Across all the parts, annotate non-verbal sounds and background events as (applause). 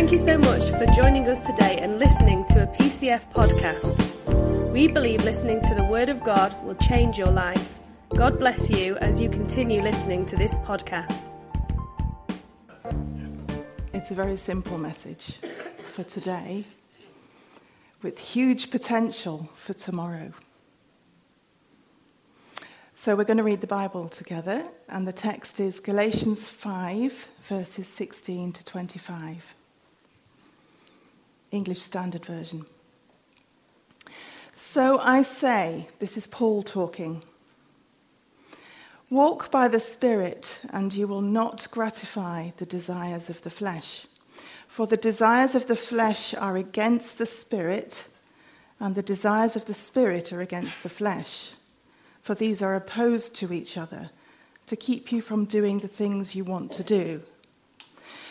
Thank you so much for joining us today and listening to a PCF podcast. We believe listening to the Word of God will change your life. God bless you as you continue listening to this podcast. It's a very simple message for today with huge potential for tomorrow. So, we're going to read the Bible together, and the text is Galatians 5, verses 16 to 25. English Standard Version. So I say, this is Paul talking, walk by the Spirit, and you will not gratify the desires of the flesh. For the desires of the flesh are against the Spirit, and the desires of the Spirit are against the flesh. For these are opposed to each other, to keep you from doing the things you want to do.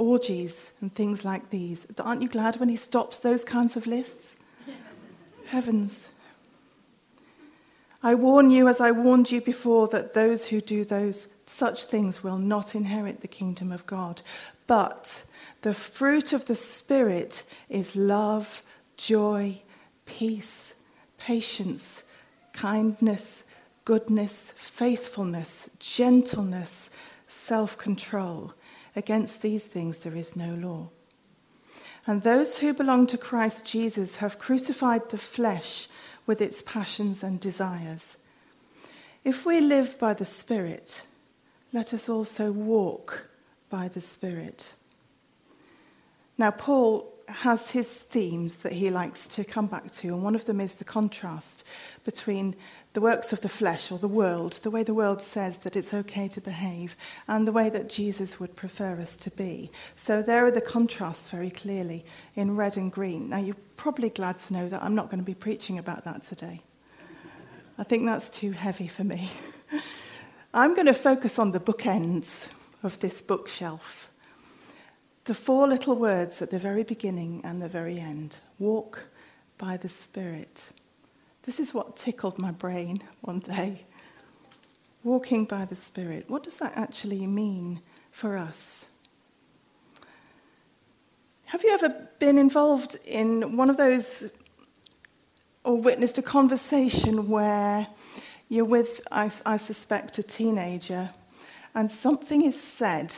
orgies, and things like these. Aren't you glad when he stops those kinds of lists? Heavens. I warn you, as I warned you before, that those who do those such things will not inherit the kingdom of God. But the fruit of the Spirit is love, joy, peace, patience, kindness, goodness, faithfulness, gentleness, self control. Against these things there is no law. And those who belong to Christ Jesus have crucified the flesh with its passions and desires. If we live by the Spirit, let us also walk by the Spirit. Now, Paul has his themes that he likes to come back to, and one of them is the contrast between the works of the flesh or the world, the way the world says that it's okay to behave, and the way that Jesus would prefer us to be. So there are the contrasts very clearly in red and green. Now, you're probably glad to know that I'm not going to be preaching about that today. I think that's too heavy for me. (laughs) I'm going to focus on the bookends of this bookshelf. The four little words at the very beginning and the very end walk by the Spirit. This is what tickled my brain one day. Walking by the Spirit. What does that actually mean for us? Have you ever been involved in one of those or witnessed a conversation where you're with, I, I, suspect, a teenager and something is said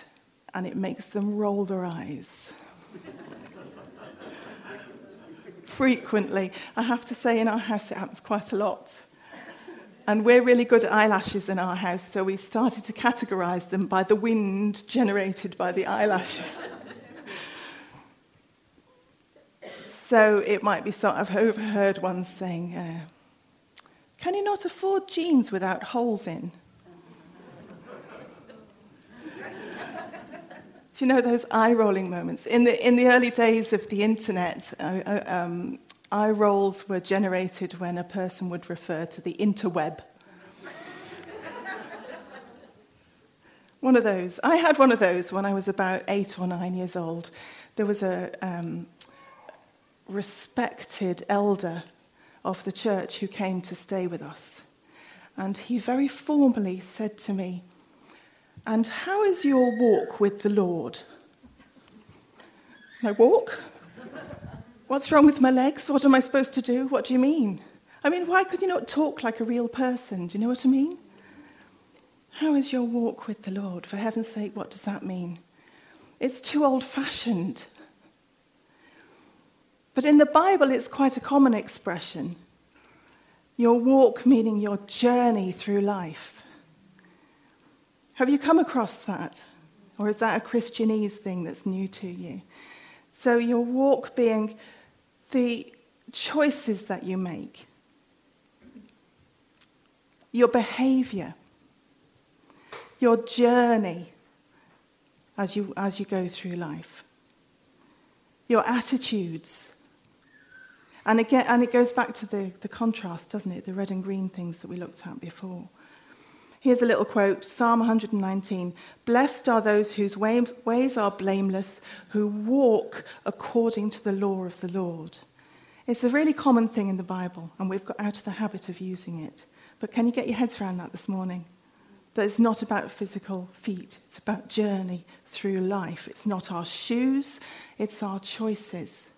and it makes them roll their eyes? Frequently. I have to say, in our house, it happens quite a lot. And we're really good at eyelashes in our house, so we started to categorize them by the wind generated by the eyelashes. (laughs) so it might be sort of overheard one saying, uh, Can you not afford jeans without holes in? Do you know those eye rolling moments? In the, in the early days of the internet, uh, uh, um, eye rolls were generated when a person would refer to the interweb. (laughs) one of those. I had one of those when I was about eight or nine years old. There was a um, respected elder of the church who came to stay with us. And he very formally said to me, and how is your walk with the Lord? My walk? What's wrong with my legs? What am I supposed to do? What do you mean? I mean, why could you not talk like a real person? Do you know what I mean? How is your walk with the Lord? For heaven's sake, what does that mean? It's too old fashioned. But in the Bible, it's quite a common expression. Your walk meaning your journey through life. Have you come across that? Or is that a Christianese thing that's new to you? So, your walk being the choices that you make, your behavior, your journey as you, as you go through life, your attitudes, And again, and it goes back to the, the contrast, doesn't it? The red and green things that we looked at before. Here's a little quote Psalm 119 Blessed are those whose ways are blameless, who walk according to the law of the Lord. It's a really common thing in the Bible, and we've got out of the habit of using it. But can you get your heads around that this morning? That it's not about physical feet, it's about journey through life. It's not our shoes, it's our choices.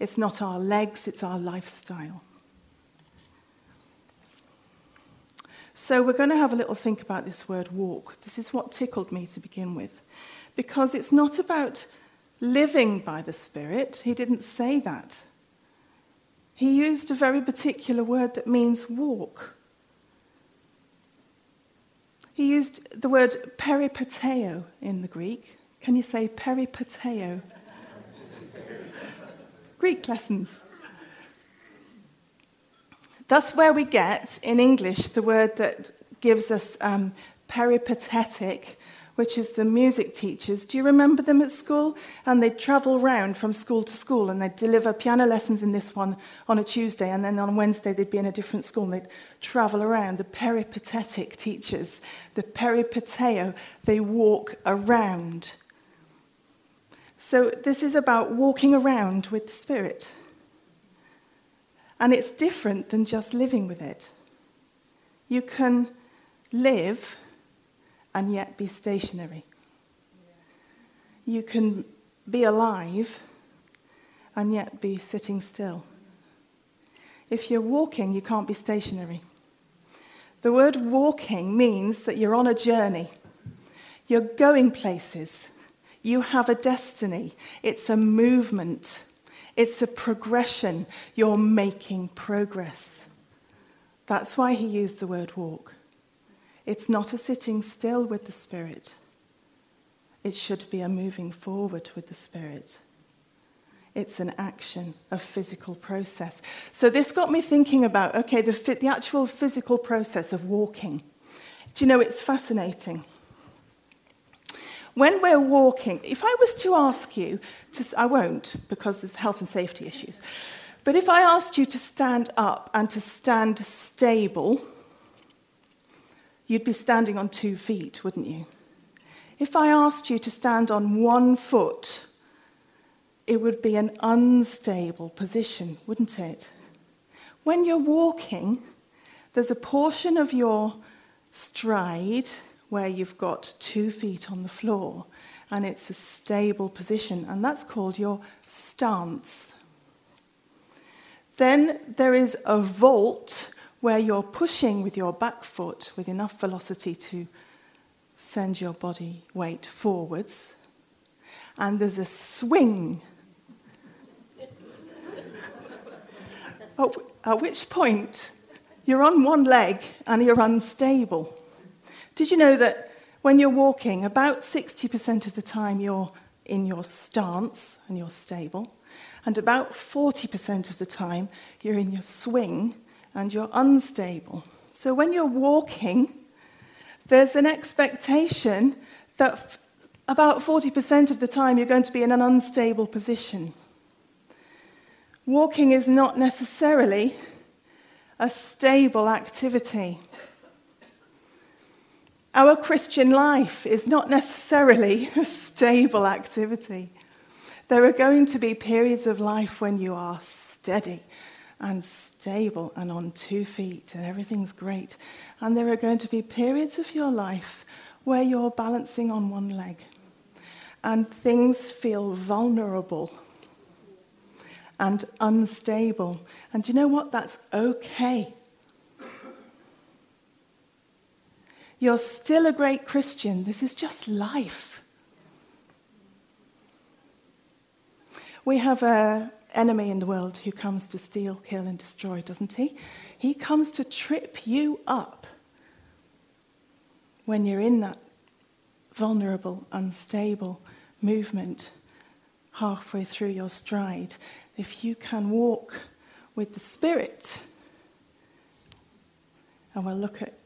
It's not our legs, it's our lifestyle. So, we're going to have a little think about this word walk. This is what tickled me to begin with. Because it's not about living by the Spirit. He didn't say that. He used a very particular word that means walk. He used the word peripateo in the Greek. Can you say peripateo? (laughs) Greek lessons. That's where we get in English the word that gives us um, peripatetic, which is the music teachers. Do you remember them at school? And they'd travel round from school to school and they'd deliver piano lessons in this one on a Tuesday, and then on Wednesday they'd be in a different school and they'd travel around. The peripatetic teachers, the peripateo, they walk around. So this is about walking around with the Spirit. And it's different than just living with it. You can live and yet be stationary. You can be alive and yet be sitting still. If you're walking, you can't be stationary. The word walking means that you're on a journey, you're going places, you have a destiny, it's a movement. It's a progression. You're making progress. That's why he used the word walk. It's not a sitting still with the Spirit, it should be a moving forward with the Spirit. It's an action, a physical process. So this got me thinking about okay, the, the actual physical process of walking. Do you know, it's fascinating when we're walking, if I was to ask you to, I won't because there's health and safety issues, but if I asked you to stand up and to stand stable, you'd be standing on two feet, wouldn't you? If I asked you to stand on one foot, it would be an unstable position, wouldn't it? When you're walking, there's a portion of your stride where you've got two feet on the floor and it's a stable position, and that's called your stance. Then there is a vault where you're pushing with your back foot with enough velocity to send your body weight forwards. And there's a swing. (laughs) at which point you're on one leg and you're unstable. Did you know that when you're walking, about 60% of the time you're in your stance and you're stable, and about 40% of the time you're in your swing and you're unstable? So when you're walking, there's an expectation that f- about 40% of the time you're going to be in an unstable position. Walking is not necessarily a stable activity. Our Christian life is not necessarily (laughs) a stable activity. There are going to be periods of life when you are steady and stable and on two feet and everything's great. And there are going to be periods of your life where you're balancing on one leg and things feel vulnerable and unstable. And you know what? That's okay. You're still a great Christian. This is just life. We have an enemy in the world who comes to steal, kill, and destroy, doesn't he? He comes to trip you up when you're in that vulnerable, unstable movement halfway through your stride. If you can walk with the Spirit, and we'll look at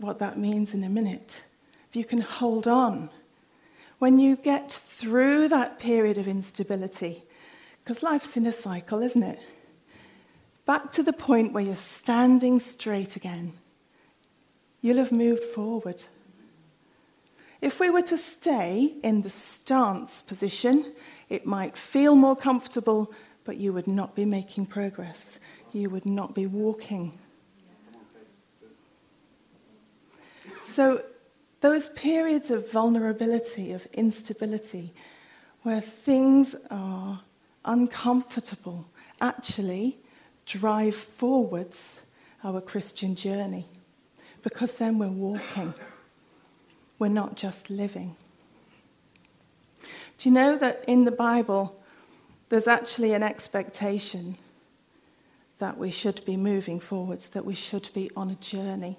what that means in a minute. If you can hold on. When you get through that period of instability, because life's in a cycle, isn't it? back to the point where you're standing straight again. You'll have moved forward. If we were to stay in the stance position, it might feel more comfortable, but you would not be making progress. You would not be walking. So, those periods of vulnerability, of instability, where things are uncomfortable, actually drive forwards our Christian journey because then we're walking. We're not just living. Do you know that in the Bible, there's actually an expectation that we should be moving forwards, that we should be on a journey?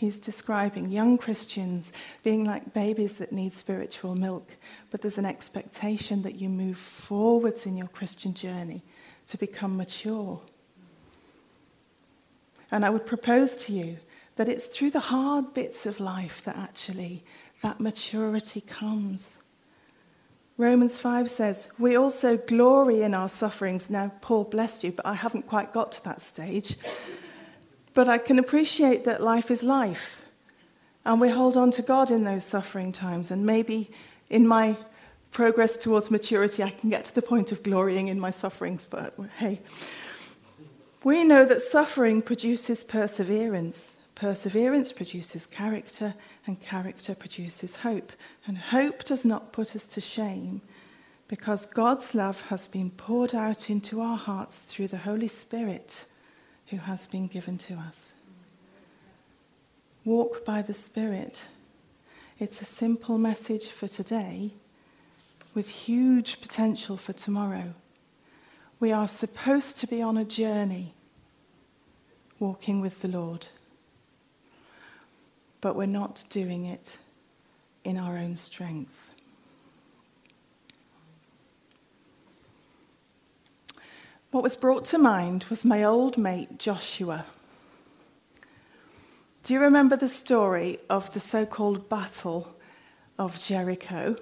He's describing young Christians being like babies that need spiritual milk, but there's an expectation that you move forwards in your Christian journey to become mature. And I would propose to you that it's through the hard bits of life that actually that maturity comes. Romans 5 says, We also glory in our sufferings. Now, Paul blessed you, but I haven't quite got to that stage. But I can appreciate that life is life. And we hold on to God in those suffering times. And maybe in my progress towards maturity, I can get to the point of glorying in my sufferings. But hey, we know that suffering produces perseverance. Perseverance produces character, and character produces hope. And hope does not put us to shame because God's love has been poured out into our hearts through the Holy Spirit who has been given to us. Walk by the Spirit. It's a simple message for today with huge potential for tomorrow. We are supposed to be on a journey walking with the Lord, but we're not doing it in our own strength. What was brought to mind was my old mate Joshua. Do you remember the story of the so called Battle of Jericho?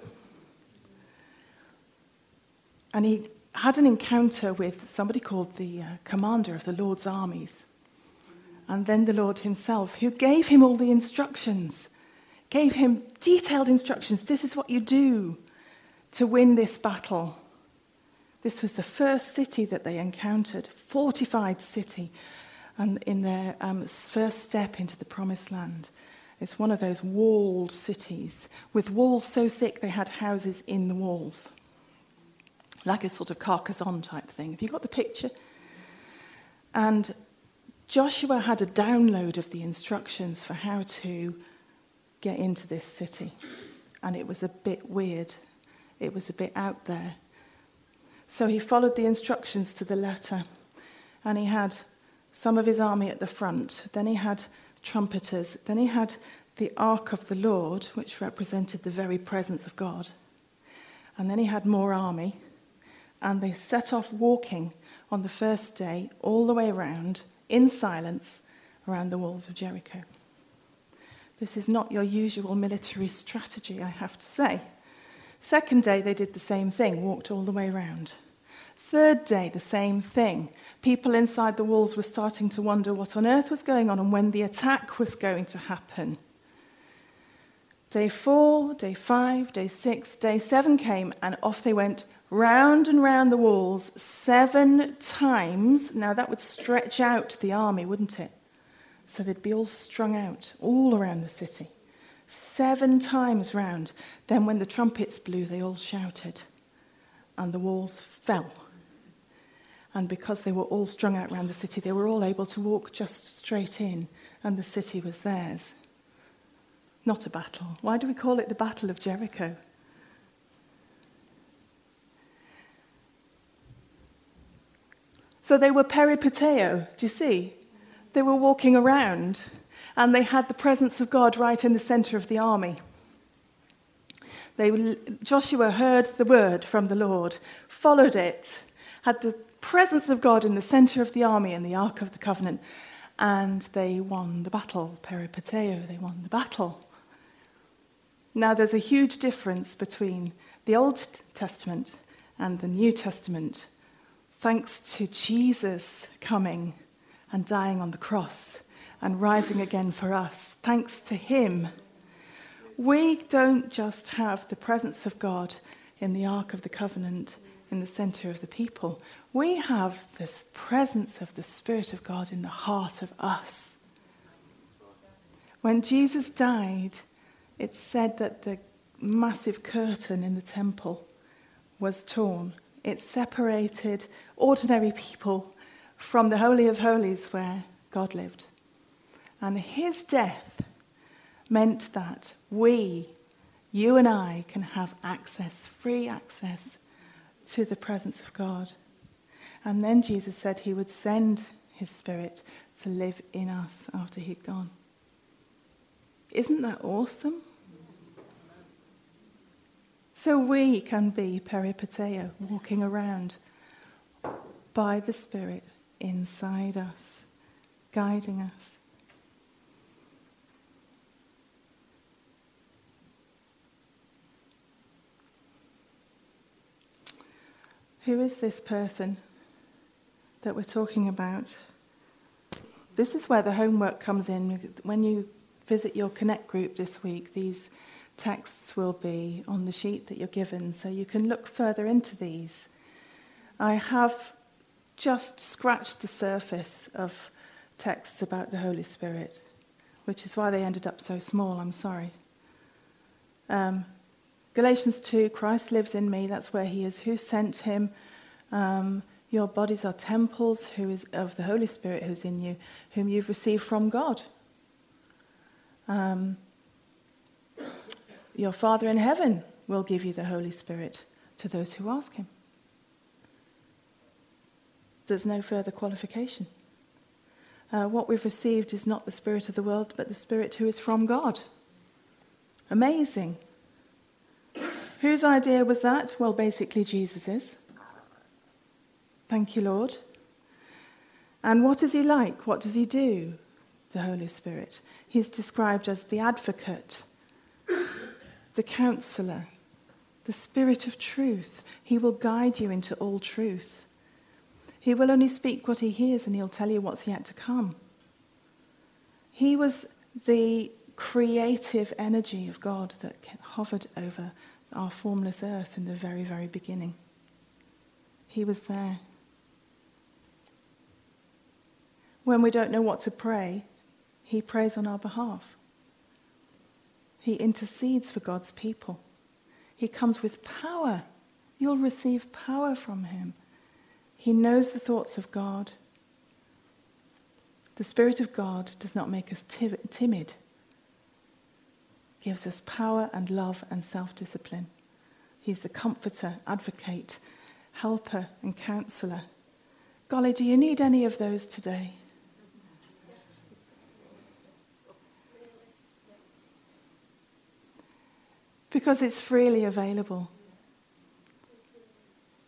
And he had an encounter with somebody called the uh, commander of the Lord's armies, and then the Lord himself, who gave him all the instructions, gave him detailed instructions. This is what you do to win this battle. This was the first city that they encountered, fortified city, and in their um, first step into the promised land. It's one of those walled cities with walls so thick they had houses in the walls, like a sort of Carcassonne type thing. Have you got the picture? And Joshua had a download of the instructions for how to get into this city, and it was a bit weird. It was a bit out there. So he followed the instructions to the letter. And he had some of his army at the front. Then he had trumpeters. Then he had the ark of the Lord, which represented the very presence of God. And then he had more army. And they set off walking on the first day all the way around in silence around the walls of Jericho. This is not your usual military strategy, I have to say. Second day, they did the same thing, walked all the way around. Third day, the same thing. People inside the walls were starting to wonder what on earth was going on and when the attack was going to happen. Day four, day five, day six, day seven came, and off they went round and round the walls seven times. Now, that would stretch out the army, wouldn't it? So they'd be all strung out all around the city seven times round. Then, when the trumpets blew, they all shouted, and the walls fell. And because they were all strung out round the city, they were all able to walk just straight in, and the city was theirs. Not a battle. Why do we call it the Battle of Jericho? So they were peripateo, do you see? They were walking around and they had the presence of God right in the center of the army. They, Joshua heard the word from the Lord, followed it, had the presence of God in the center of the army and the Ark of the Covenant, and they won the battle. Peripateo, they won the battle. Now, there's a huge difference between the Old Testament and the New Testament, thanks to Jesus coming and dying on the cross and rising again for us. Thanks to Him, we don't just have the presence of God in the Ark of the Covenant in the center of the people, we have this presence of the Spirit of God in the heart of us. When Jesus died, it's said that the massive curtain in the temple was torn. It separated ordinary people from the Holy of Holies where God lived. And his death meant that we, you and I, can have access, free access to the presence of God. And then Jesus said he would send his spirit to live in us after he'd gone. Isn't that awesome? So we can be peripateo, walking around by the Spirit inside us, guiding us. Who is this person that we're talking about? This is where the homework comes in. When you visit your Connect group this week, these texts will be on the sheet that you're given, so you can look further into these. I have just scratched the surface of texts about the Holy Spirit, which is why they ended up so small. I'm sorry. Um, Galatians 2 Christ lives in me, that's where he is. Who sent him? Um, your bodies are temples who is, of the Holy Spirit who's in you, whom you've received from God. Um, your Father in heaven will give you the Holy Spirit to those who ask Him. There's no further qualification. Uh, what we've received is not the Spirit of the world, but the Spirit who is from God. Amazing. Whose idea was that? Well, basically, Jesus's. Thank you, Lord. And what is he like? What does he do? The Holy Spirit. He's described as the advocate, the counselor, the spirit of truth. He will guide you into all truth. He will only speak what he hears and he'll tell you what's yet to come. He was the creative energy of God that hovered over our formless earth in the very, very beginning. He was there. When we don't know what to pray, he prays on our behalf. He intercedes for God's people. He comes with power. You'll receive power from him. He knows the thoughts of God. The Spirit of God does not make us timid, gives us power and love and self discipline. He's the comforter, advocate, helper, and counselor. Golly, do you need any of those today? because it's freely available.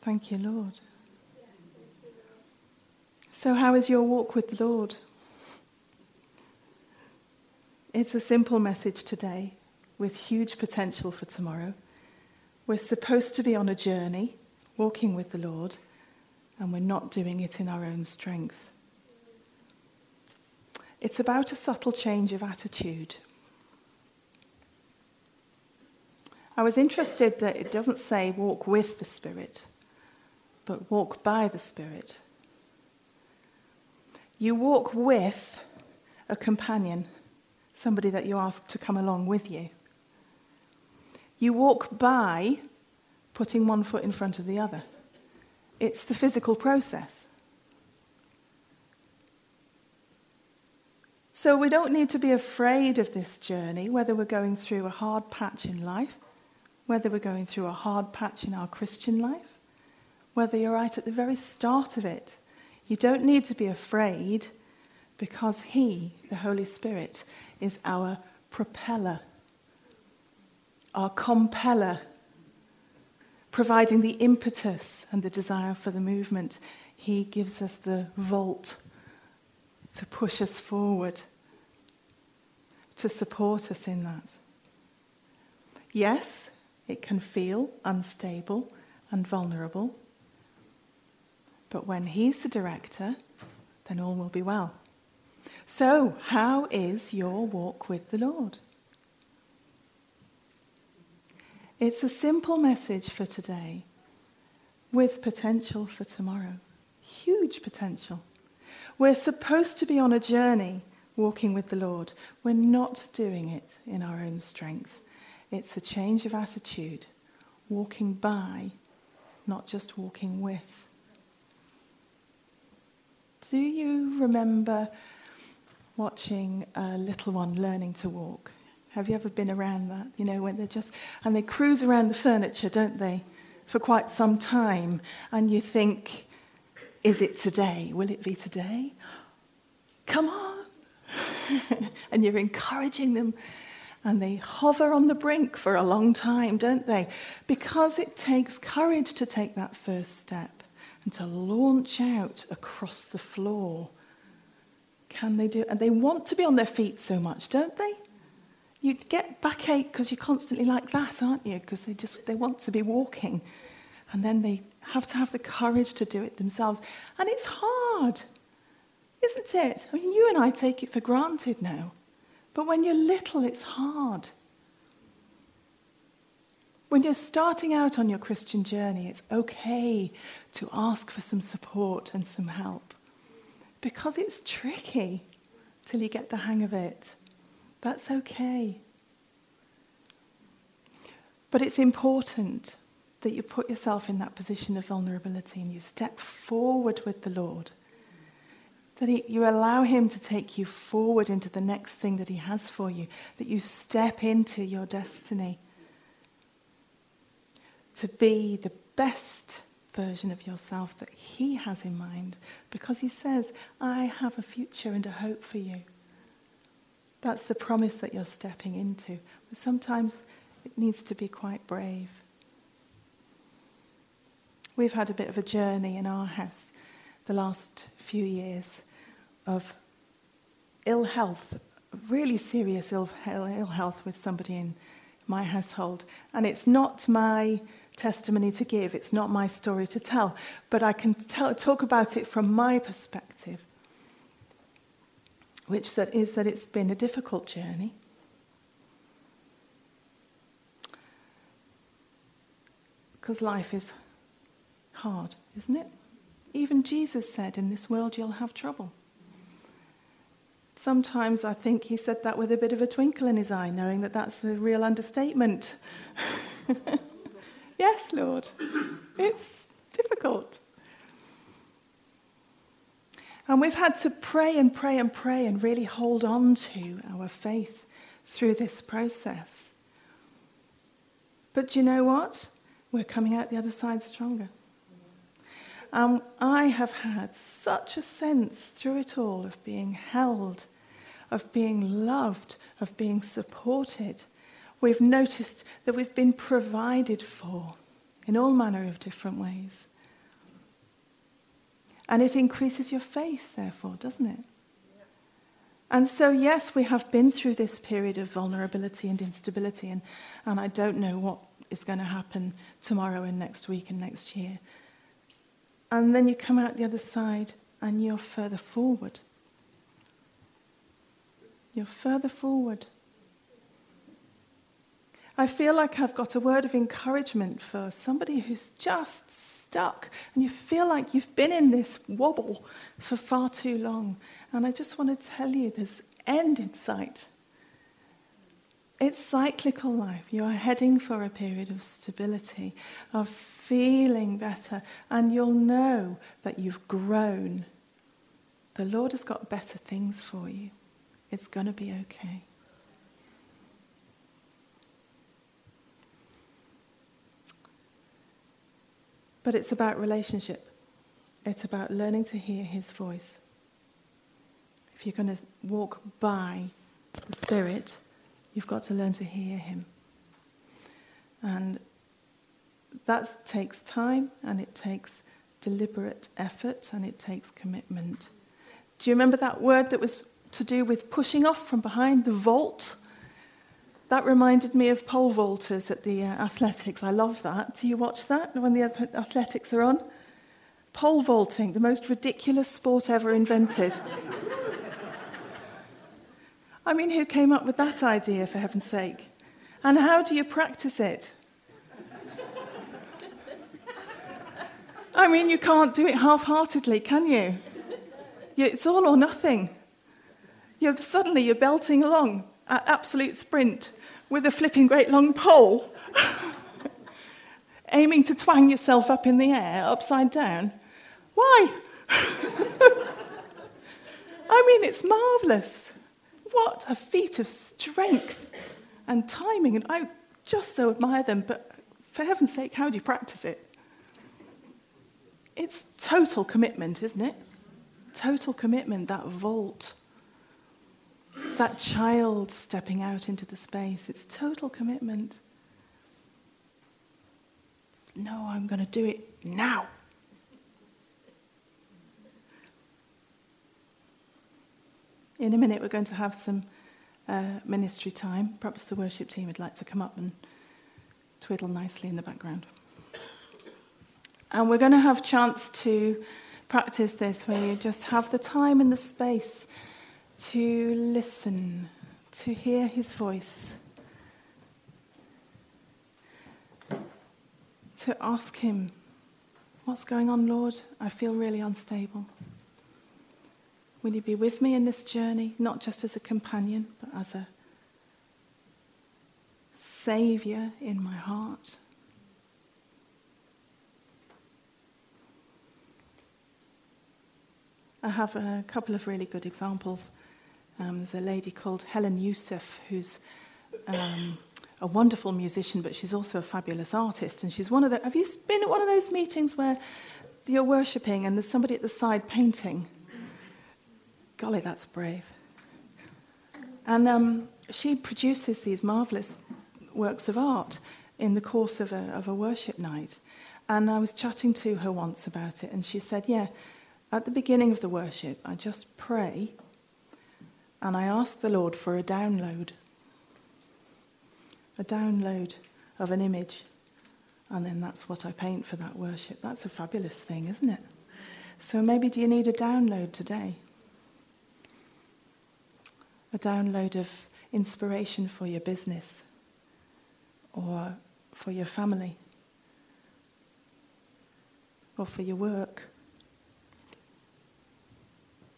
Thank you, Lord. So, how is your walk with the Lord? It's a simple message today with huge potential for tomorrow. We're supposed to be on a journey, walking with the Lord, and we're not doing it in our own strength. It's about a subtle change of attitude. I was interested that it doesn't say walk with the Spirit, but walk by the Spirit. You walk with a companion, somebody that you ask to come along with you. You walk by putting one foot in front of the other. It's the physical process. So we don't need to be afraid of this journey, whether we're going through a hard patch in life whether we're going through a hard patch in our Christian life, whether you're right at the very start of it, You don't need to be afraid because He, the Holy Spirit, is our propeller, our compeller, providing the impetus and the desire for the movement. He gives us the volt to push us forward, to support us in that. Yes, it can feel unstable and vulnerable, but when He's the director, then all will be well. So, how is your walk with the Lord? It's a simple message for today with potential for tomorrow. Huge potential. We're supposed to be on a journey walking with the Lord. We're not doing it in our own strength. It's a change of attitude, walking by, not just walking with. Do you remember watching a little one learning to walk. Have you ever been around that? You know, when they're just, and they cruise around the furniture, don't they, for quite some time, and you think, is it today? Will it be today? Come on. (laughs) and you're encouraging them, and they hover on the brink for a long time, don't they? Because it takes courage to take that first step and to launch out across the floor can they do? And they want to be on their feet so much, don't they? You get backache because you're constantly like that, aren't you? Because they just they want to be walking, and then they have to have the courage to do it themselves, and it's hard, isn't it? I mean, you and I take it for granted now, but when you're little, it's hard. When you're starting out on your Christian journey, it's okay to ask for some support and some help because it's tricky till you get the hang of it. That's okay. But it's important that you put yourself in that position of vulnerability and you step forward with the Lord. That he, you allow Him to take you forward into the next thing that He has for you, that you step into your destiny to be the best version of yourself that He has in mind because He says, I have a future and a hope for you. That's the promise that you're stepping into. But sometimes it needs to be quite brave. We've had a bit of a journey in our house the last few years of ill health, really serious Ill, Ill health with somebody in my household. And it's not my testimony to give. It's not my story to tell, but I can tell, talk about it from my perspective, which that is that it's been a difficult journey. Because life is hard, isn't it? Even Jesus said, In this world you'll have trouble. Sometimes I think he said that with a bit of a twinkle in his eye, knowing that that's a real understatement. (laughs) Yes, Lord. It's difficult. And we've had to pray and pray and pray and really hold on to our faith through this process. But do you know what? We're coming out the other side stronger. And I have had such a sense through it all of being held, of being loved, of being supported, we've noticed that we've been provided for in all manner of different ways. And it increases your faith, therefore, doesn't it? And so, yes, we have been through this period of vulnerability and instability, and, and I don't know what is going to happen tomorrow and next week and next year. And then you come out the other side and you're further forward. You're further forward. I feel like I've got a word of encouragement for somebody who's just stuck and you feel like you've been in this wobble for far too long. And I just want to tell you there's end in sight. It's cyclical life. You are heading for a period of stability, of feeling better, and you'll know that you've grown. The Lord has got better things for you. It's going to be okay. But it's about relationship. It's about learning to hear His voice. If you're going to walk by the Spirit, you've got to learn to hear Him. And that takes time and it takes deliberate effort and it takes commitment. Do you remember that word that was to do with pushing off from behind the vault? That reminded me of pole vaulters at the uh, athletics. I love that. Do you watch that when the athletics are on? Pole vaulting, the most ridiculous sport ever invented. (laughs) I mean, who came up with that idea, for heaven's sake? And how do you practice it? I mean, you can't do it half heartedly, can you? It's all or nothing. You're, suddenly you're belting along at absolute sprint with a flipping great long pole, (laughs) aiming to twang yourself up in the air, upside down. Why? (laughs) I mean, it's marvelous. What a feat of strength and timing. And I just so admire them, but for heaven's sake, how do you practice it? It's total commitment, isn't it? Total commitment, that vault. That child stepping out into the space. It's total commitment. No, I'm going to do it now. In a minute, we're going to have some uh, ministry time. Perhaps the worship team would like to come up and twiddle nicely in the background. And we're going to have chance to practice this where you just have the time and the space to listen, to hear his voice, to ask him, What's going on, Lord? I feel really unstable. Will you be with me in this journey, not just as a companion, but as a savior in my heart? I have a couple of really good examples. Um, there's a lady called Helen Yousaf who's um, a wonderful musician, but she's also a fabulous artist. And she's one of the. Have you been at one of those meetings where you're worshipping and there's somebody at the side painting? Golly, that's brave. And um, she produces these marvelous works of art in the course of a, of a worship night. And I was chatting to her once about it, and she said, Yeah, at the beginning of the worship, I just pray and I ask the Lord for a download. A download of an image. And then that's what I paint for that worship. That's a fabulous thing, isn't it? So maybe do you need a download today? A download of inspiration for your business or for your family or for your work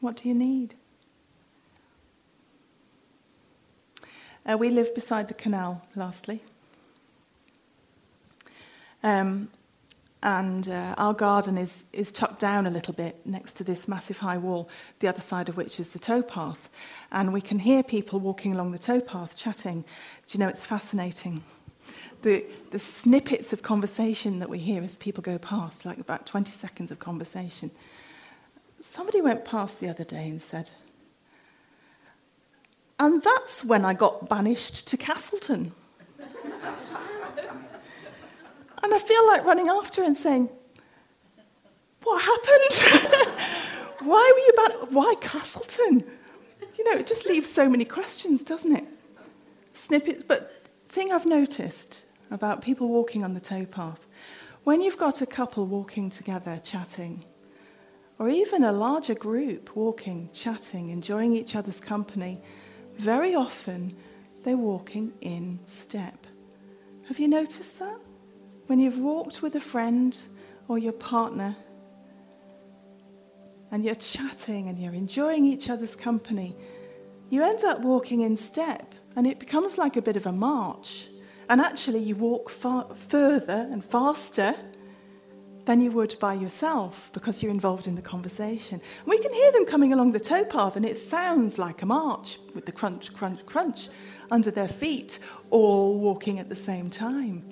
what do you need? Uh, we live beside the canal, lastly. Um, and uh, our garden is, is tucked down a little bit next to this massive high wall, the other side of which is the towpath. And we can hear people walking along the towpath chatting. Do you know, it's fascinating. The, the snippets of conversation that we hear as people go past, like about 20 seconds of conversation, Somebody went past the other day and said, and that's when I got banished to Castleton. and I feel like running after and saying, What happened? (laughs) Why were you banished? Why Castleton? You know, it just leaves so many questions, doesn't it? Snippets. But thing I've noticed about people walking on the towpath, when you've got a couple walking together, chatting, or even a larger group walking, chatting, enjoying each other's company, very often they're walking in step. Have you noticed that? When you've walked with a friend or your partner and you're chatting and you're enjoying each other's company, you end up walking in step and it becomes like a bit of a march. And actually, you walk far, further and faster than you would by yourself because you're involved in the conversation. And we can hear them coming along the towpath, and it sounds like a march with the crunch, crunch, crunch under their feet, all walking at the same time.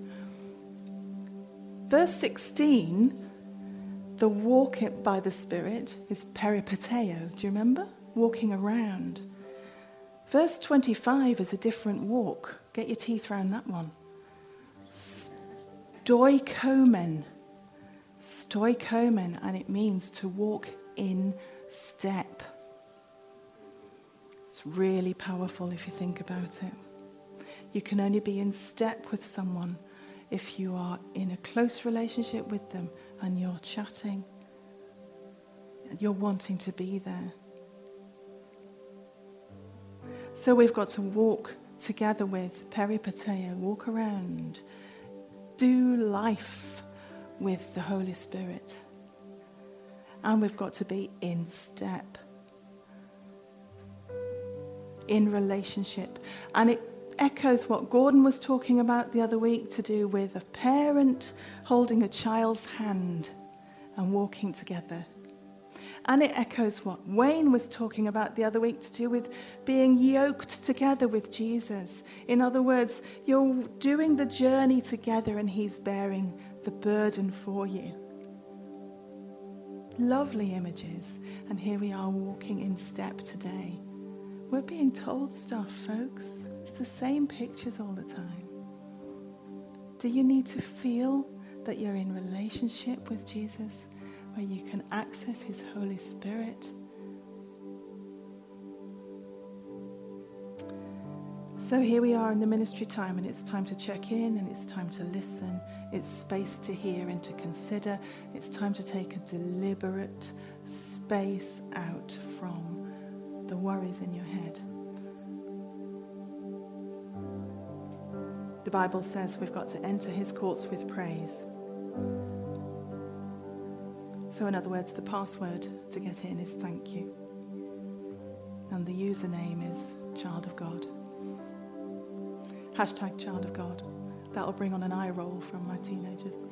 Verse 16 the walk by the Spirit is peripateo. Do you remember? Walking around. Verse 25 is a different walk. Get your teeth around that one. Stoikomen. Stoikomen, and it means to walk in step. It's really powerful if you think about it. You can only be in step with someone if you are in a close relationship with them and you're chatting you're wanting to be there. So we've got to walk together with peripateo, walk around, do life with the Holy Spirit. And we've got to be in step in relationship. And it echoes what Gordon was talking about the other week to do with a parent holding a child's hand and walking together. And it echoes what Wayne was talking about the other week to do with being yoked together with Jesus. In other words, you're doing the journey together and He's bearing the burden for you. Lovely images. And here we are walking in step today. We're being told stuff, folks. It's the same pictures all the time. Do you need to feel that you're in relationship with Jesus, where you can access His Holy Spirit? So here we are in the ministry time, and it's time to check in, and it's time to listen. It's space to hear and to consider. It's time to take a deliberate space out from the worries in your head. The Bible says we've got to enter his courts with praise. So, in other words, the password to get in is thank you. And the username is child of God. Hashtag child of God. That'll bring on an eye roll from my teenagers.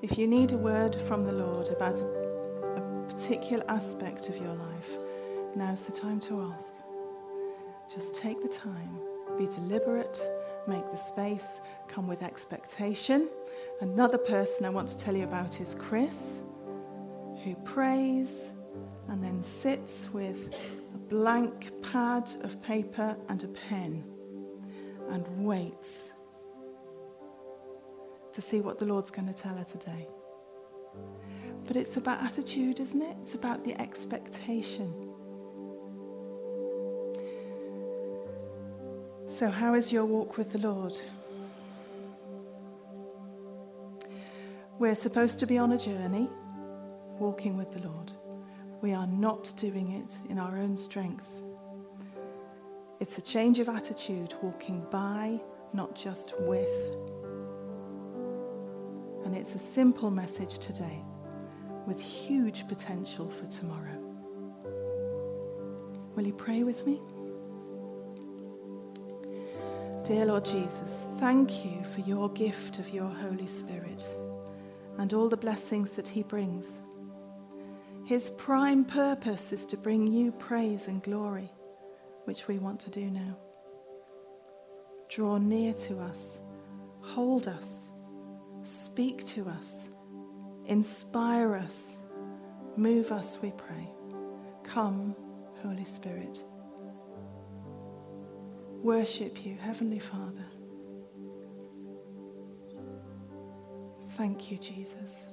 If you need a word from the Lord about a, particular aspect of your life, now's the time to ask. Just take the time, be deliberate, make the space, come with expectation. Another person I want to tell you about is Chris, who prays and then sits with blank pad of paper and a pen and waits to see what the Lord's going to tell her today. But it's about attitude, isn't it? It's about the expectation. So, how is your walk with the Lord? We're supposed to be on a journey, walking with the Lord. We are not doing it in our own strength. It's a change of attitude, walking by, not just with. And it's a simple message today with huge potential for tomorrow. Will you pray with me? Dear Lord Jesus, thank you for your gift of your Holy Spirit and all the blessings that He brings. His prime purpose is to bring you praise and glory, which we want to do now. Draw near to us, hold us Speak to us, inspire us, move us, we pray. Come, Holy Spirit. Worship you, Heavenly Father. Thank you, Jesus.